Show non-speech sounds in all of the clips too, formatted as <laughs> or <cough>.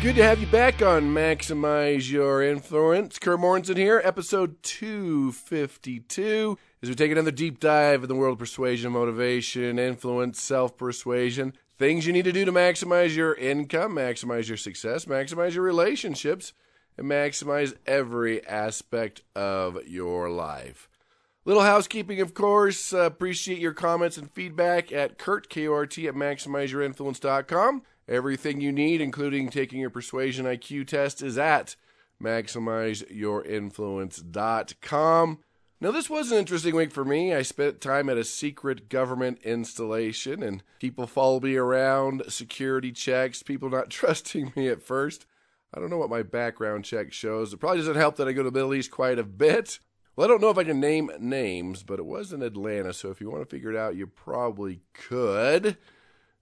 Good to have you back on Maximize Your Influence. Kurt Mortensen here, episode 252. As we take another deep dive in the world of persuasion, motivation, influence, self persuasion, things you need to do to maximize your income, maximize your success, maximize your relationships, and maximize every aspect of your life. Little housekeeping, of course. Uh, appreciate your comments and feedback at Kurt, K-O-R-T, at MaximizeYourInfluence.com. Everything you need, including taking your persuasion IQ test, is at maximizeyourinfluence.com. Now, this was an interesting week for me. I spent time at a secret government installation, and people followed me around, security checks, people not <laughs> trusting me at first. I don't know what my background check shows. It probably doesn't help that I go to the Middle East quite a bit. Well, I don't know if I can name names, but it was in Atlanta, so if you want to figure it out, you probably could.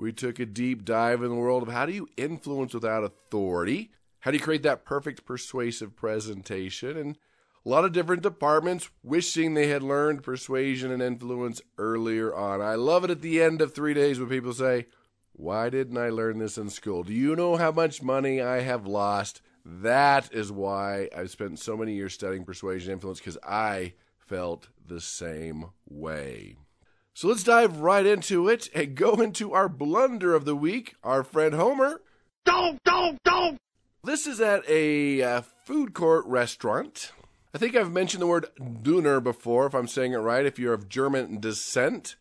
We took a deep dive in the world of how do you influence without authority? How do you create that perfect persuasive presentation? And a lot of different departments wishing they had learned persuasion and influence earlier on. I love it at the end of three days when people say, Why didn't I learn this in school? Do you know how much money I have lost? That is why I've spent so many years studying persuasion and influence because I felt the same way. So let's dive right into it and go into our blunder of the week. Our friend Homer. Don't, don't, don't! This is at a uh, food court restaurant. I think I've mentioned the word Döner before, if I'm saying it right, if you're of German descent.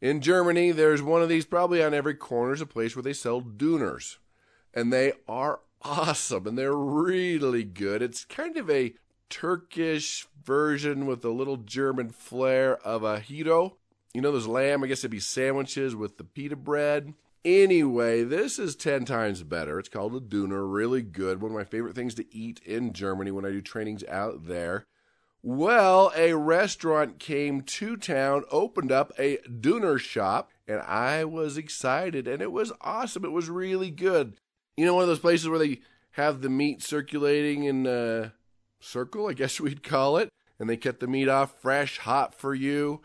In Germany, there's one of these probably on every corner is a place where they sell Döners. And they are awesome and they're really good. It's kind of a Turkish version with a little German flair of a hero. You know, those lamb, I guess it'd be sandwiches with the pita bread. Anyway, this is 10 times better. It's called a Döner, really good. One of my favorite things to eat in Germany when I do trainings out there. Well, a restaurant came to town, opened up a Döner shop, and I was excited, and it was awesome. It was really good. You know, one of those places where they have the meat circulating in a circle, I guess <laughs> we'd call it, and they cut the meat off fresh, hot for you.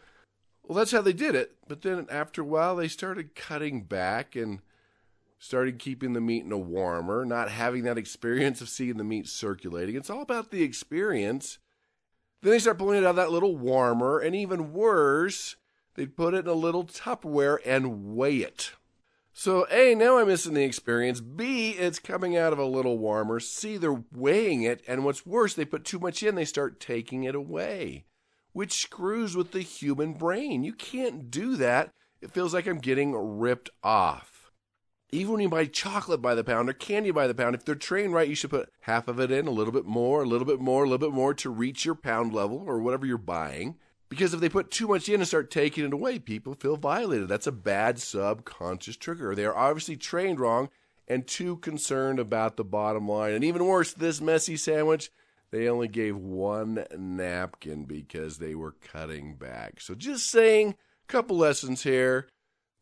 Well, that's how they did it. But then after a while, they started cutting back and started keeping the meat in a warmer, not having that experience of seeing the meat circulating. It's all about the experience. Then they start pulling it out of that little warmer, and even worse, they'd put it in a little Tupperware and weigh it. So, A, now I'm missing the experience. B, it's coming out of a little warmer. C, they're weighing it. And what's worse, they put too much in, they start taking it away which screws with the human brain. You can't do that. It feels like I'm getting ripped off. Even when you buy chocolate by the pound or candy by the pound, if they're trained right, you should put half of it in, a little bit more, a little bit more, a little bit more to reach your pound level or whatever you're buying. Because if they put too much in and start taking it away, people feel violated. That's a bad subconscious trigger. They are obviously trained wrong and too concerned about the bottom line. And even worse, this messy sandwich they only gave one napkin because they were cutting back. So just saying, a couple lessons here.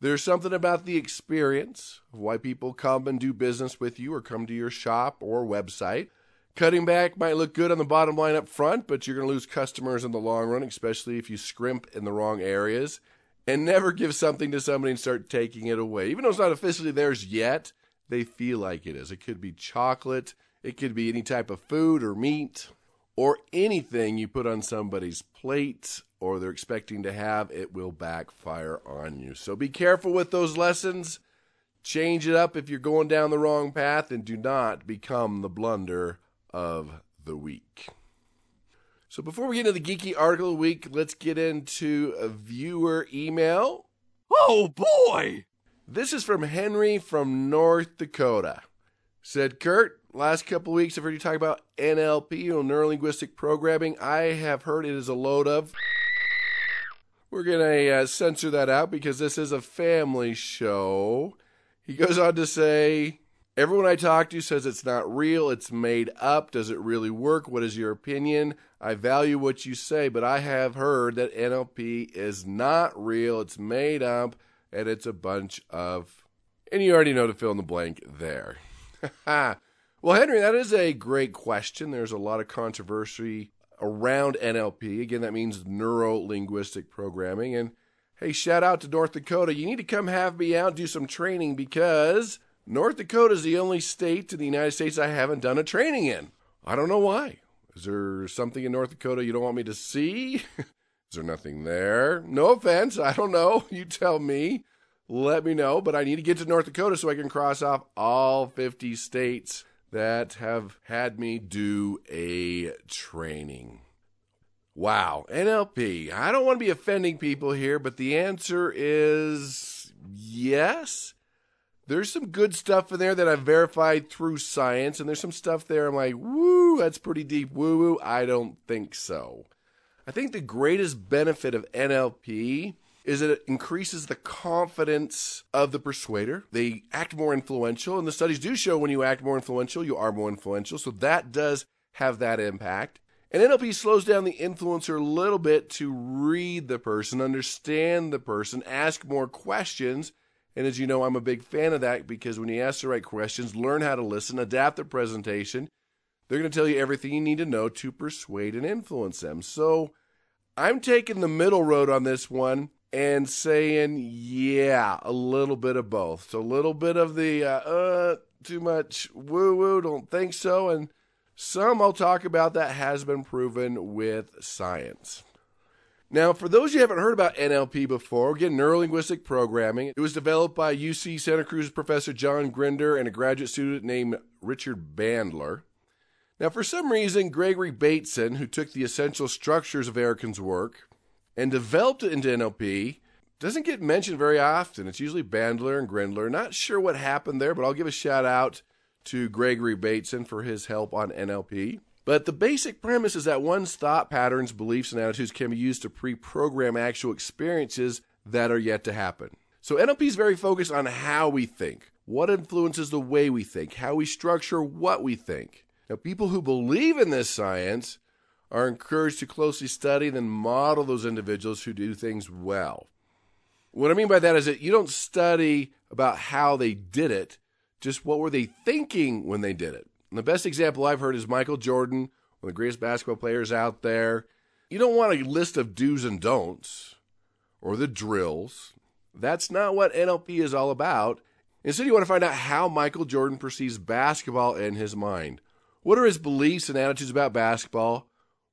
There's something about the experience of why people come and do business with you or come to your shop or website. Cutting back might look good on the bottom line up front, but you're going to lose customers in the long run, especially if you scrimp in the wrong areas. And never give something to somebody and start taking it away. Even though it's not officially theirs yet, they feel like it is. It could be chocolate, it could be any type of food or meat or anything you put on somebody's plate or they're expecting to have, it will backfire on you. So be careful with those lessons. Change it up if you're going down the wrong path and do not become the blunder of the week. So before we get into the geeky article of the week, let's get into a viewer email. Oh boy! This is from Henry from North Dakota. Said Kurt, last couple weeks I've heard you talk about NLP or neuro linguistic programming. I have heard it is a load of. We're going to uh, censor that out because this is a family show. He goes on to say, Everyone I talk to says it's not real, it's made up. Does it really work? What is your opinion? I value what you say, but I have heard that NLP is not real, it's made up, and it's a bunch of. And you already know to fill in the blank there. <laughs> well, Henry, that is a great question. There's a lot of controversy around NLP. Again, that means neuro linguistic programming. And hey, shout out to North Dakota. You need to come have me out, do some training because North Dakota is the only state in the United States I haven't done a training in. I don't know why. Is there something in North Dakota you don't want me to see? <laughs> is there nothing there? No offense. I don't know. <laughs> You tell me. Let me know. But I need to get to North Dakota so I can cross off all 50 states that have had me do a training. Wow, NLP. I don't want to be offending people here, but the answer is yes. There's some good stuff in there that I've verified through science, and there's some stuff there I'm like, woo, that's pretty deep woo woo. I don't think so. I think the greatest benefit of NLP is that it increases the confidence of the persuader. They act more influential, and the studies do show when you act more influential, you are more influential. So that does have that impact. And NLP slows down the influencer a little bit to read the person, understand the person, ask more questions. And as you know, I'm a big fan of that because when you ask the right questions, learn how to listen, adapt the presentation, they're going to tell you everything you need to know to persuade and influence them. So I'm taking the middle road on this one and saying, yeah, a little bit of both. So a little bit of the, uh, uh too much woo woo, don't think so. And some I'll talk about that has been proven with science. Now, for those you haven't heard about NLP before, again, neurolinguistic programming. It was developed by UC Santa Cruz professor John Grinder and a graduate student named Richard Bandler. Now, for some reason, Gregory Bateson, who took the essential structures of Erickson's work and developed it into NLP doesn't get mentioned very often. It's usually Bandler and Grindler. Not sure what happened there, but I'll give a shout out to Gregory Bateson for his help on NLP. But the basic premise is that one's thought patterns, beliefs, and attitudes can be used to pre program actual experiences that are yet to happen. So NLP is very focused on how we think, what influences the way we think, how we structure what we think. Now, people who believe in this science are encouraged to closely study and then model those individuals who do things well. What I mean by that is that you don't study about how they did it, just what were they thinking when they did it. And the best example I've heard is Michael Jordan, one of the greatest basketball players out there. You don't want a list of do's and don'ts or the drills. That's not what NLP is all about. Instead, you want to find out how Michael Jordan perceives basketball in his mind. What are his beliefs and attitudes about basketball?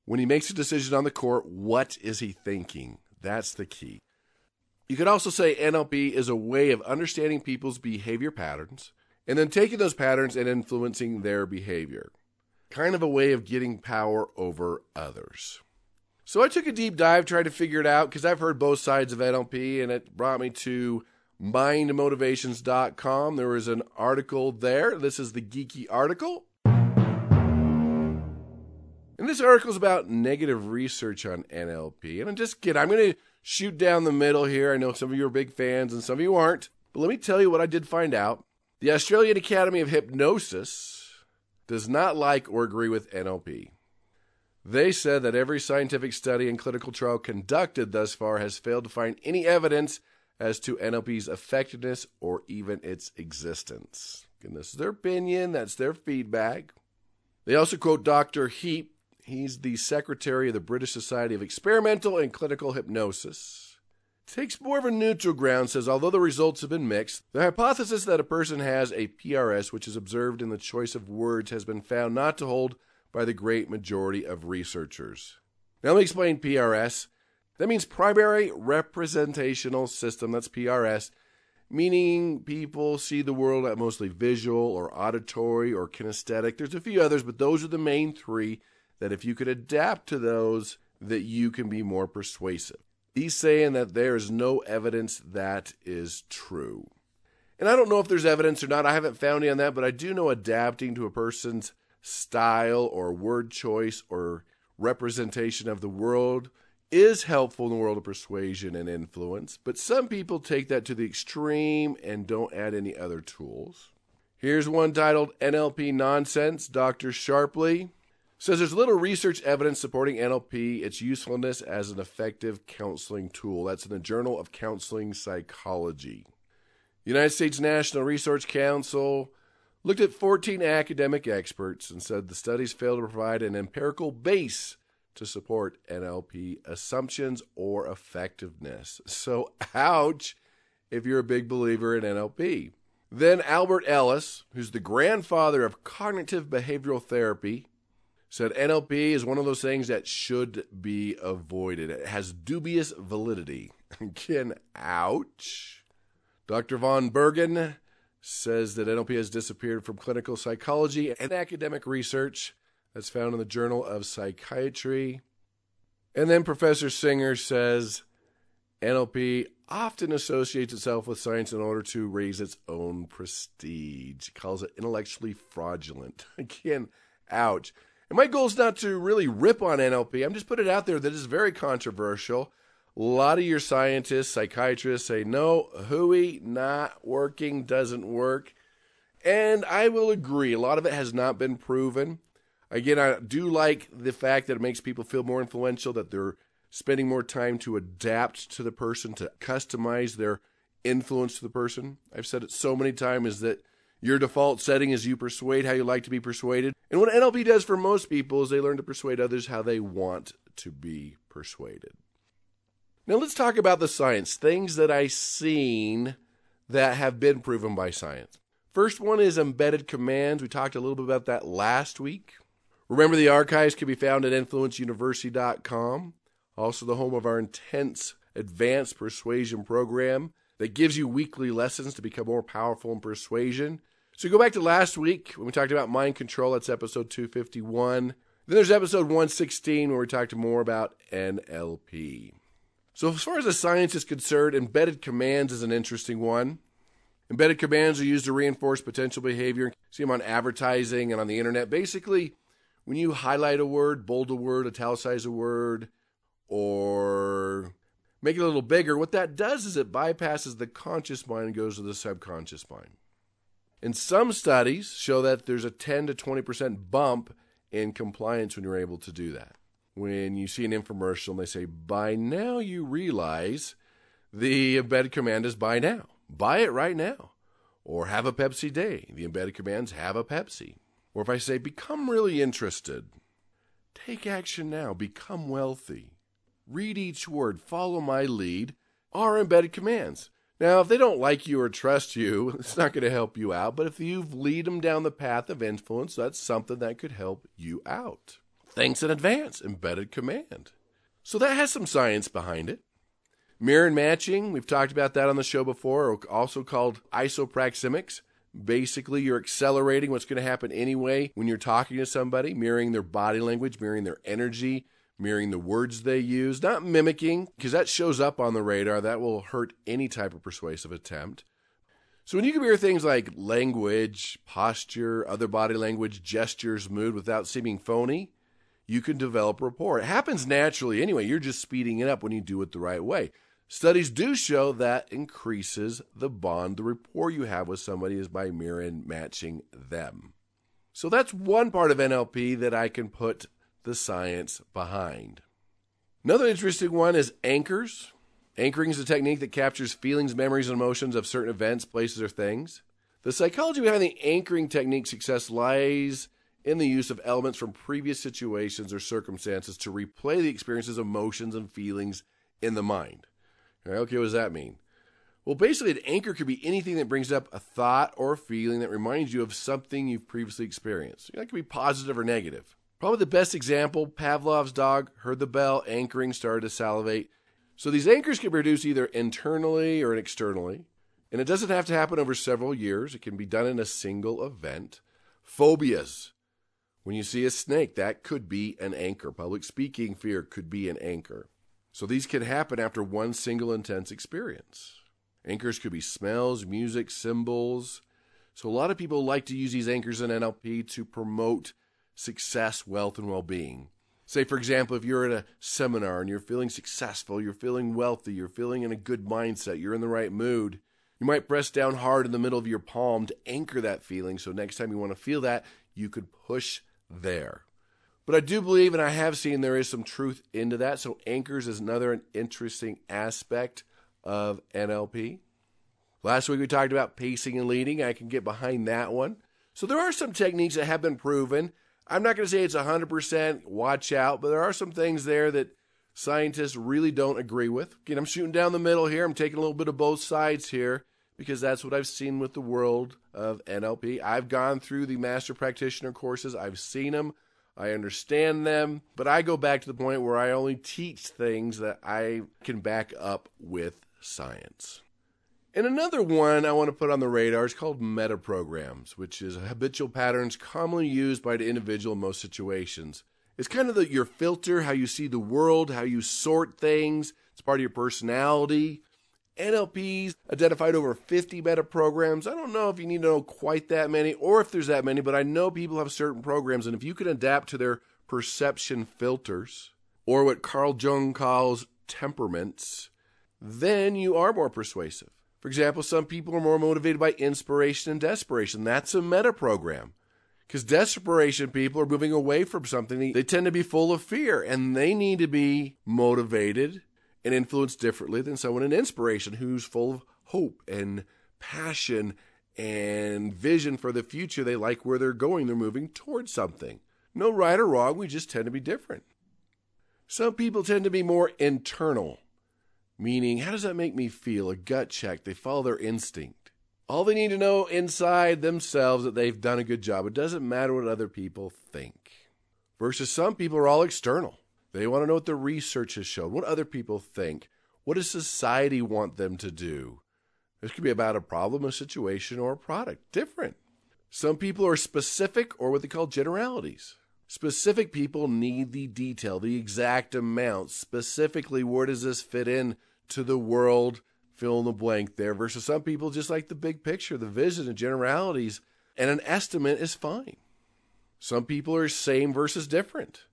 When he makes a decision on the court, what is he thinking? That's the key. You could also say NLP is a way of understanding people's behavior patterns and then taking those patterns and influencing their behavior. Kind of a way of getting power over others. So I took a deep dive, tried to figure it out because I've heard both sides of NLP, and it brought me to mindmotivations.com. There was an article there. This is the geeky article. And this article is about negative research on NLP. And I'm just kidding. I'm going to shoot down the middle here. I know some of you are big fans and some of you aren't. But let me tell you what I did find out. The Australian Academy of Hypnosis does not like or agree with NLP. They said that every scientific study and clinical trial conducted thus far has failed to find any evidence as to NLP's effectiveness or even its existence. And this is their opinion, that's their feedback. They also quote Dr. Heap, He's the secretary of the British Society of Experimental and Clinical Hypnosis. Takes more of a neutral ground, says although the results have been mixed, the hypothesis that a person has a PRS, which is observed in the choice of words, has been found not to hold by the great majority of researchers. Now, let me explain PRS. That means primary representational system, that's PRS, meaning people see the world at mostly visual or auditory or kinesthetic. There's a few others, but those are the main three that if you could adapt to those, that you can be more persuasive. He's saying that there is no evidence that is true. And I don't know if there's evidence or not. I haven't found any on that, but I do know adapting to a person's style or word choice or representation of the world is helpful in the world of persuasion and influence. But some people take that to the extreme and don't add any other tools. Here's one titled NLP Nonsense. Dr. Sharpley says there's little research evidence supporting NLP, its usefulness as an effective counseling tool. That's in the Journal of Counseling Psychology. The United States National Research Council looked at 14 academic experts and said the studies fail to provide an empirical base to support NLP assumptions or effectiveness. So, ouch if you're a big believer in NLP. Then Albert Ellis, who's the grandfather of cognitive behavioral therapy, said NLP is one of those things that should be avoided. It has dubious validity. <laughs> Again, ouch. Dr. Von Bergen says that NLP has disappeared from clinical psychology and academic research that's found in the Journal of Psychiatry. And then Professor Singer says NLP often associates itself with science in order to raise its own prestige. He calls it intellectually fraudulent. <laughs> Again, ouch. And my goal is not to really rip on NLP. I'm just putting it out there that it's very controversial. A lot of your scientists, psychiatrists say, no, hooey, not working, doesn't work. And I will agree. A lot of it has not been proven. Again, I do like the fact that it makes people feel more influential, that they're spending more time to adapt to the person, to customize their influence to the person. I've said it so many times that your default setting is you persuade how you like to be persuaded. And what NLP does for most people is they learn to persuade others how they want to be persuaded. Now let's talk about the science, things that I've seen that have been proven by science. First one is embedded commands. We talked a little bit about that last week. Remember, the archives can be found at influenceuniversity.com, also the home of our intense advanced persuasion program that gives you weekly lessons to become more powerful in persuasion. So go back to last week when we talked about mind control. That's episode 251. Then there's episode 116 where we talked more about NLP. So as far as the science is concerned, embedded commands is an interesting one. Embedded commands are used to reinforce potential behavior. See them on advertising and on the internet. Basically, when you highlight a word, bold a word, italicize a word, or make it a little bigger, what that does is it bypasses the conscious mind and goes to the subconscious mind. And some studies show that there's a 10 to 20% bump in compliance when you're able to do that. When you see an infomercial and they say, by now you realize the embedded command is buy now. Buy it right now. Or have a Pepsi day. The embedded commands have a Pepsi. Or if I say, become really interested, take action now, become wealthy, read each word, follow my lead, are embedded commands. Now, if they don't like you or trust you, <laughs> it's not going to help you out. But if you lead them down the path of influence, that's something that could help you out. Thanks in advance, embedded command. So that has some science behind it. Mirror and matching, we've talked about that on the show before, also called isoproxemics. Basically, you're accelerating what's going to happen anyway when you're talking to somebody, mirroring their body language, mirroring their energy, mirroring the words they use, not mimicking, because that shows up on the radar. That will hurt any type of persuasive attempt. So when you can mirror things like language, posture, other body language, gestures, mood without seeming phony, you can develop rapport. It happens naturally anyway. You're just speeding it up when you do it the right way. Studies do show that increases the bond, the rapport you have with somebody is by mirroring matching them. So that's one part of NLP that I can put the science behind. Another interesting one is anchors. Anchoring is a technique that captures feelings, memories, and emotions of certain events, places, or things. The psychology behind the anchoring technique success lies in the use of elements from previous situations or circumstances to replay the experiences, emotions, and feelings in the mind. Okay, what does that mean? Well, basically, an anchor could be anything that brings up a thought or a feeling that reminds you of something you've previously experienced. That could be positive or negative. Probably the best example Pavlov's dog heard the bell, anchoring, started to salivate. So these anchors can be produced either internally or externally. And it doesn't have to happen over several years, it can be done in a single event. Phobias. When you see a snake, that could be an anchor. Public speaking fear could be an anchor. So these can happen after one single intense experience. Anchors could be smells, music, symbols. So a lot of people like to use these anchors in NLP to promote success, wealth, and well being. Say, for example, if you're at a seminar and you're feeling successful, you're feeling wealthy, you're feeling in a good mindset, you're in the right mood, You might press down hard in the middle of your palm to anchor that feeling. So next time you want to feel that, you could push there. But I do believe, and I have seen, there is some truth into that. So anchors is another interesting aspect of NLP. Last week we talked about pacing and leading. I can get behind that one. So there are some techniques that have been proven. I'm not going to say it's 100% watch out, but there are some things there that scientists really don't agree with. Again, I'm shooting down the middle here. I'm taking a little bit of both sides here because that's what I've seen with the world of NLP. I've gone through the master practitioner courses, I've seen them, I understand them, but I go back to the point where I only teach things that I can back up with science. And another one I want to put on the radar is called meta programs, which is habitual patterns commonly used by the individual in most situations. It's kind of the, your filter, how you see the world, how you sort things. It's part of your personality. NLP's identified over 50 meta programs. I don't know if you need to know quite that many or if there's that many, but I know people have certain programs, and if you can adapt to their perception filters or what Carl Jung calls temperaments, then you are more persuasive. For example, some people are more motivated by inspiration and desperation. That's a meta program. Because desperation people are moving away from something. They tend to be full of fear and they need to be motivated and influenced differently than someone in inspiration who's full of hope and passion and vision for the future. They like where they're going, they're moving towards something. No right or wrong, we just tend to be different. Some people tend to be more internal Meaning, how does that make me feel? A gut check. They follow their instinct. All they need to know inside themselves that they've done a good job. It doesn't matter what other people think. Versus some people are all external. They want to know what the research has shown, what other people think. What does society want them to do? This could be about a problem, a situation, or a product. Different. Some people are specific or what they call generalities. Specific people need the detail, the exact amount. Specifically, where does this fit in to the world, fill in the blank there, versus some people just like the big picture, the vision, and generalities, and an estimate is fine. Some people are same versus different.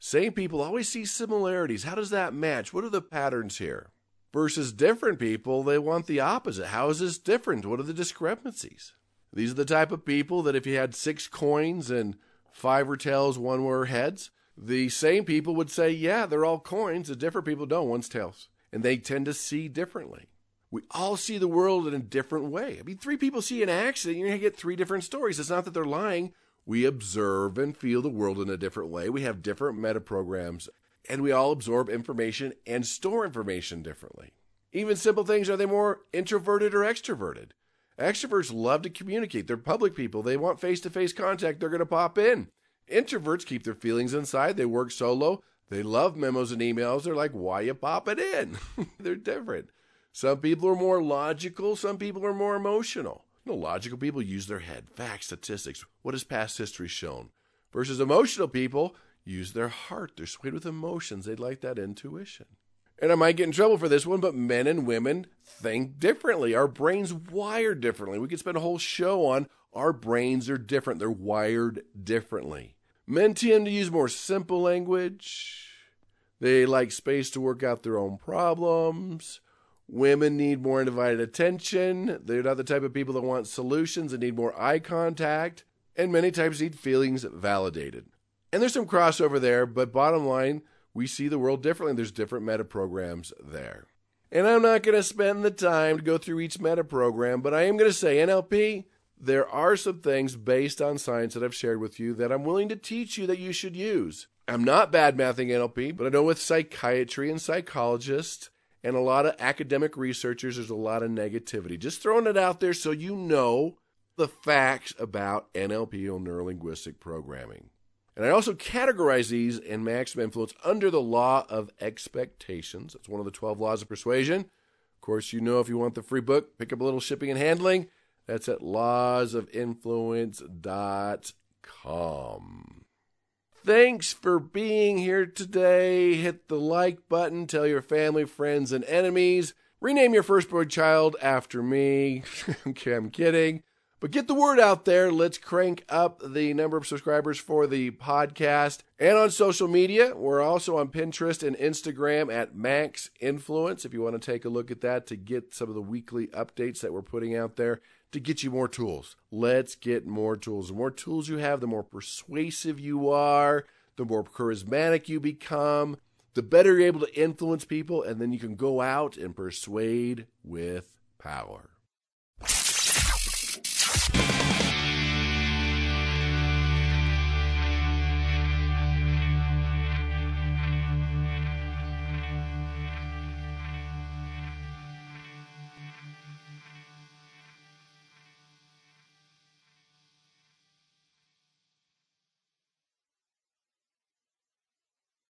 Same people always see similarities. How does that match? What are the patterns here? Versus different people, they want the opposite. How is this different? What are the discrepancies? These are the type of people that if you had six coins and five were tails, one were heads, the same people would say, yeah, they're all coins. The different people don't. One's tails and they tend to see differently. We all see the world in a different way. I mean, three people see an accident, you're going to get three different stories. It's not that they're lying. We observe and feel the world in a different way. We have different meta programs, and we all absorb information and store information differently. Even simple things are they more introverted or extroverted? Extroverts love to communicate. They're public people. They want face to face contact. They're going to pop in. Introverts keep their feelings inside. They work solo. They love memos and emails. They're like, why you pop it in? <laughs> They're different. Some people are more logical, some people are more emotional. You know, logical people use their head, facts, statistics. What has past history shown? Versus emotional people use their heart. They're swayed with emotions. They like that intuition. And I might get in trouble for this one, but men and women think differently. Our brains wired differently. We could spend a whole show on our brains are different. They're wired differently. Men tend to use more simple language. They like space to work out their own problems. Women need more undivided attention. They're not the type of people that want solutions and need more eye contact. And many times need feelings validated. And there's some crossover there, but bottom line, we see the world differently. There's different meta programs there. And I'm not going to spend the time to go through each meta program, but I am going to say NLP there are some things based on science that I've shared with you that I'm willing to teach you that you should use. I'm not bad mathing NLP, but I know with psychiatry and psychologists and a lot of academic researchers, there's a lot of negativity. Just throwing it out there so you know the facts about NLP or neurolinguistic programming. And I also categorize these in maximum influence under the law of expectations. That's one of the 12 laws of persuasion. Of course, you know if you want the free book, pick up a little shipping and handling. That's at lawsofinfluence.com. Thanks for being here today. Hit the like button, tell your family, friends, and enemies. Rename your firstborn child after me. okay, <laughs> I'm kidding. But get the word out there. Let's crank up the number of subscribers for the podcast and on social media. We're also on Pinterest and Instagram at Max Influence. If you want to take a look at that to get some of the weekly updates that we're putting out there to get you more tools. Let's get more tools. The more tools you have, the more persuasive you are, the more charismatic you become, the better you're able to influence people, and then you can go out and persuade with power.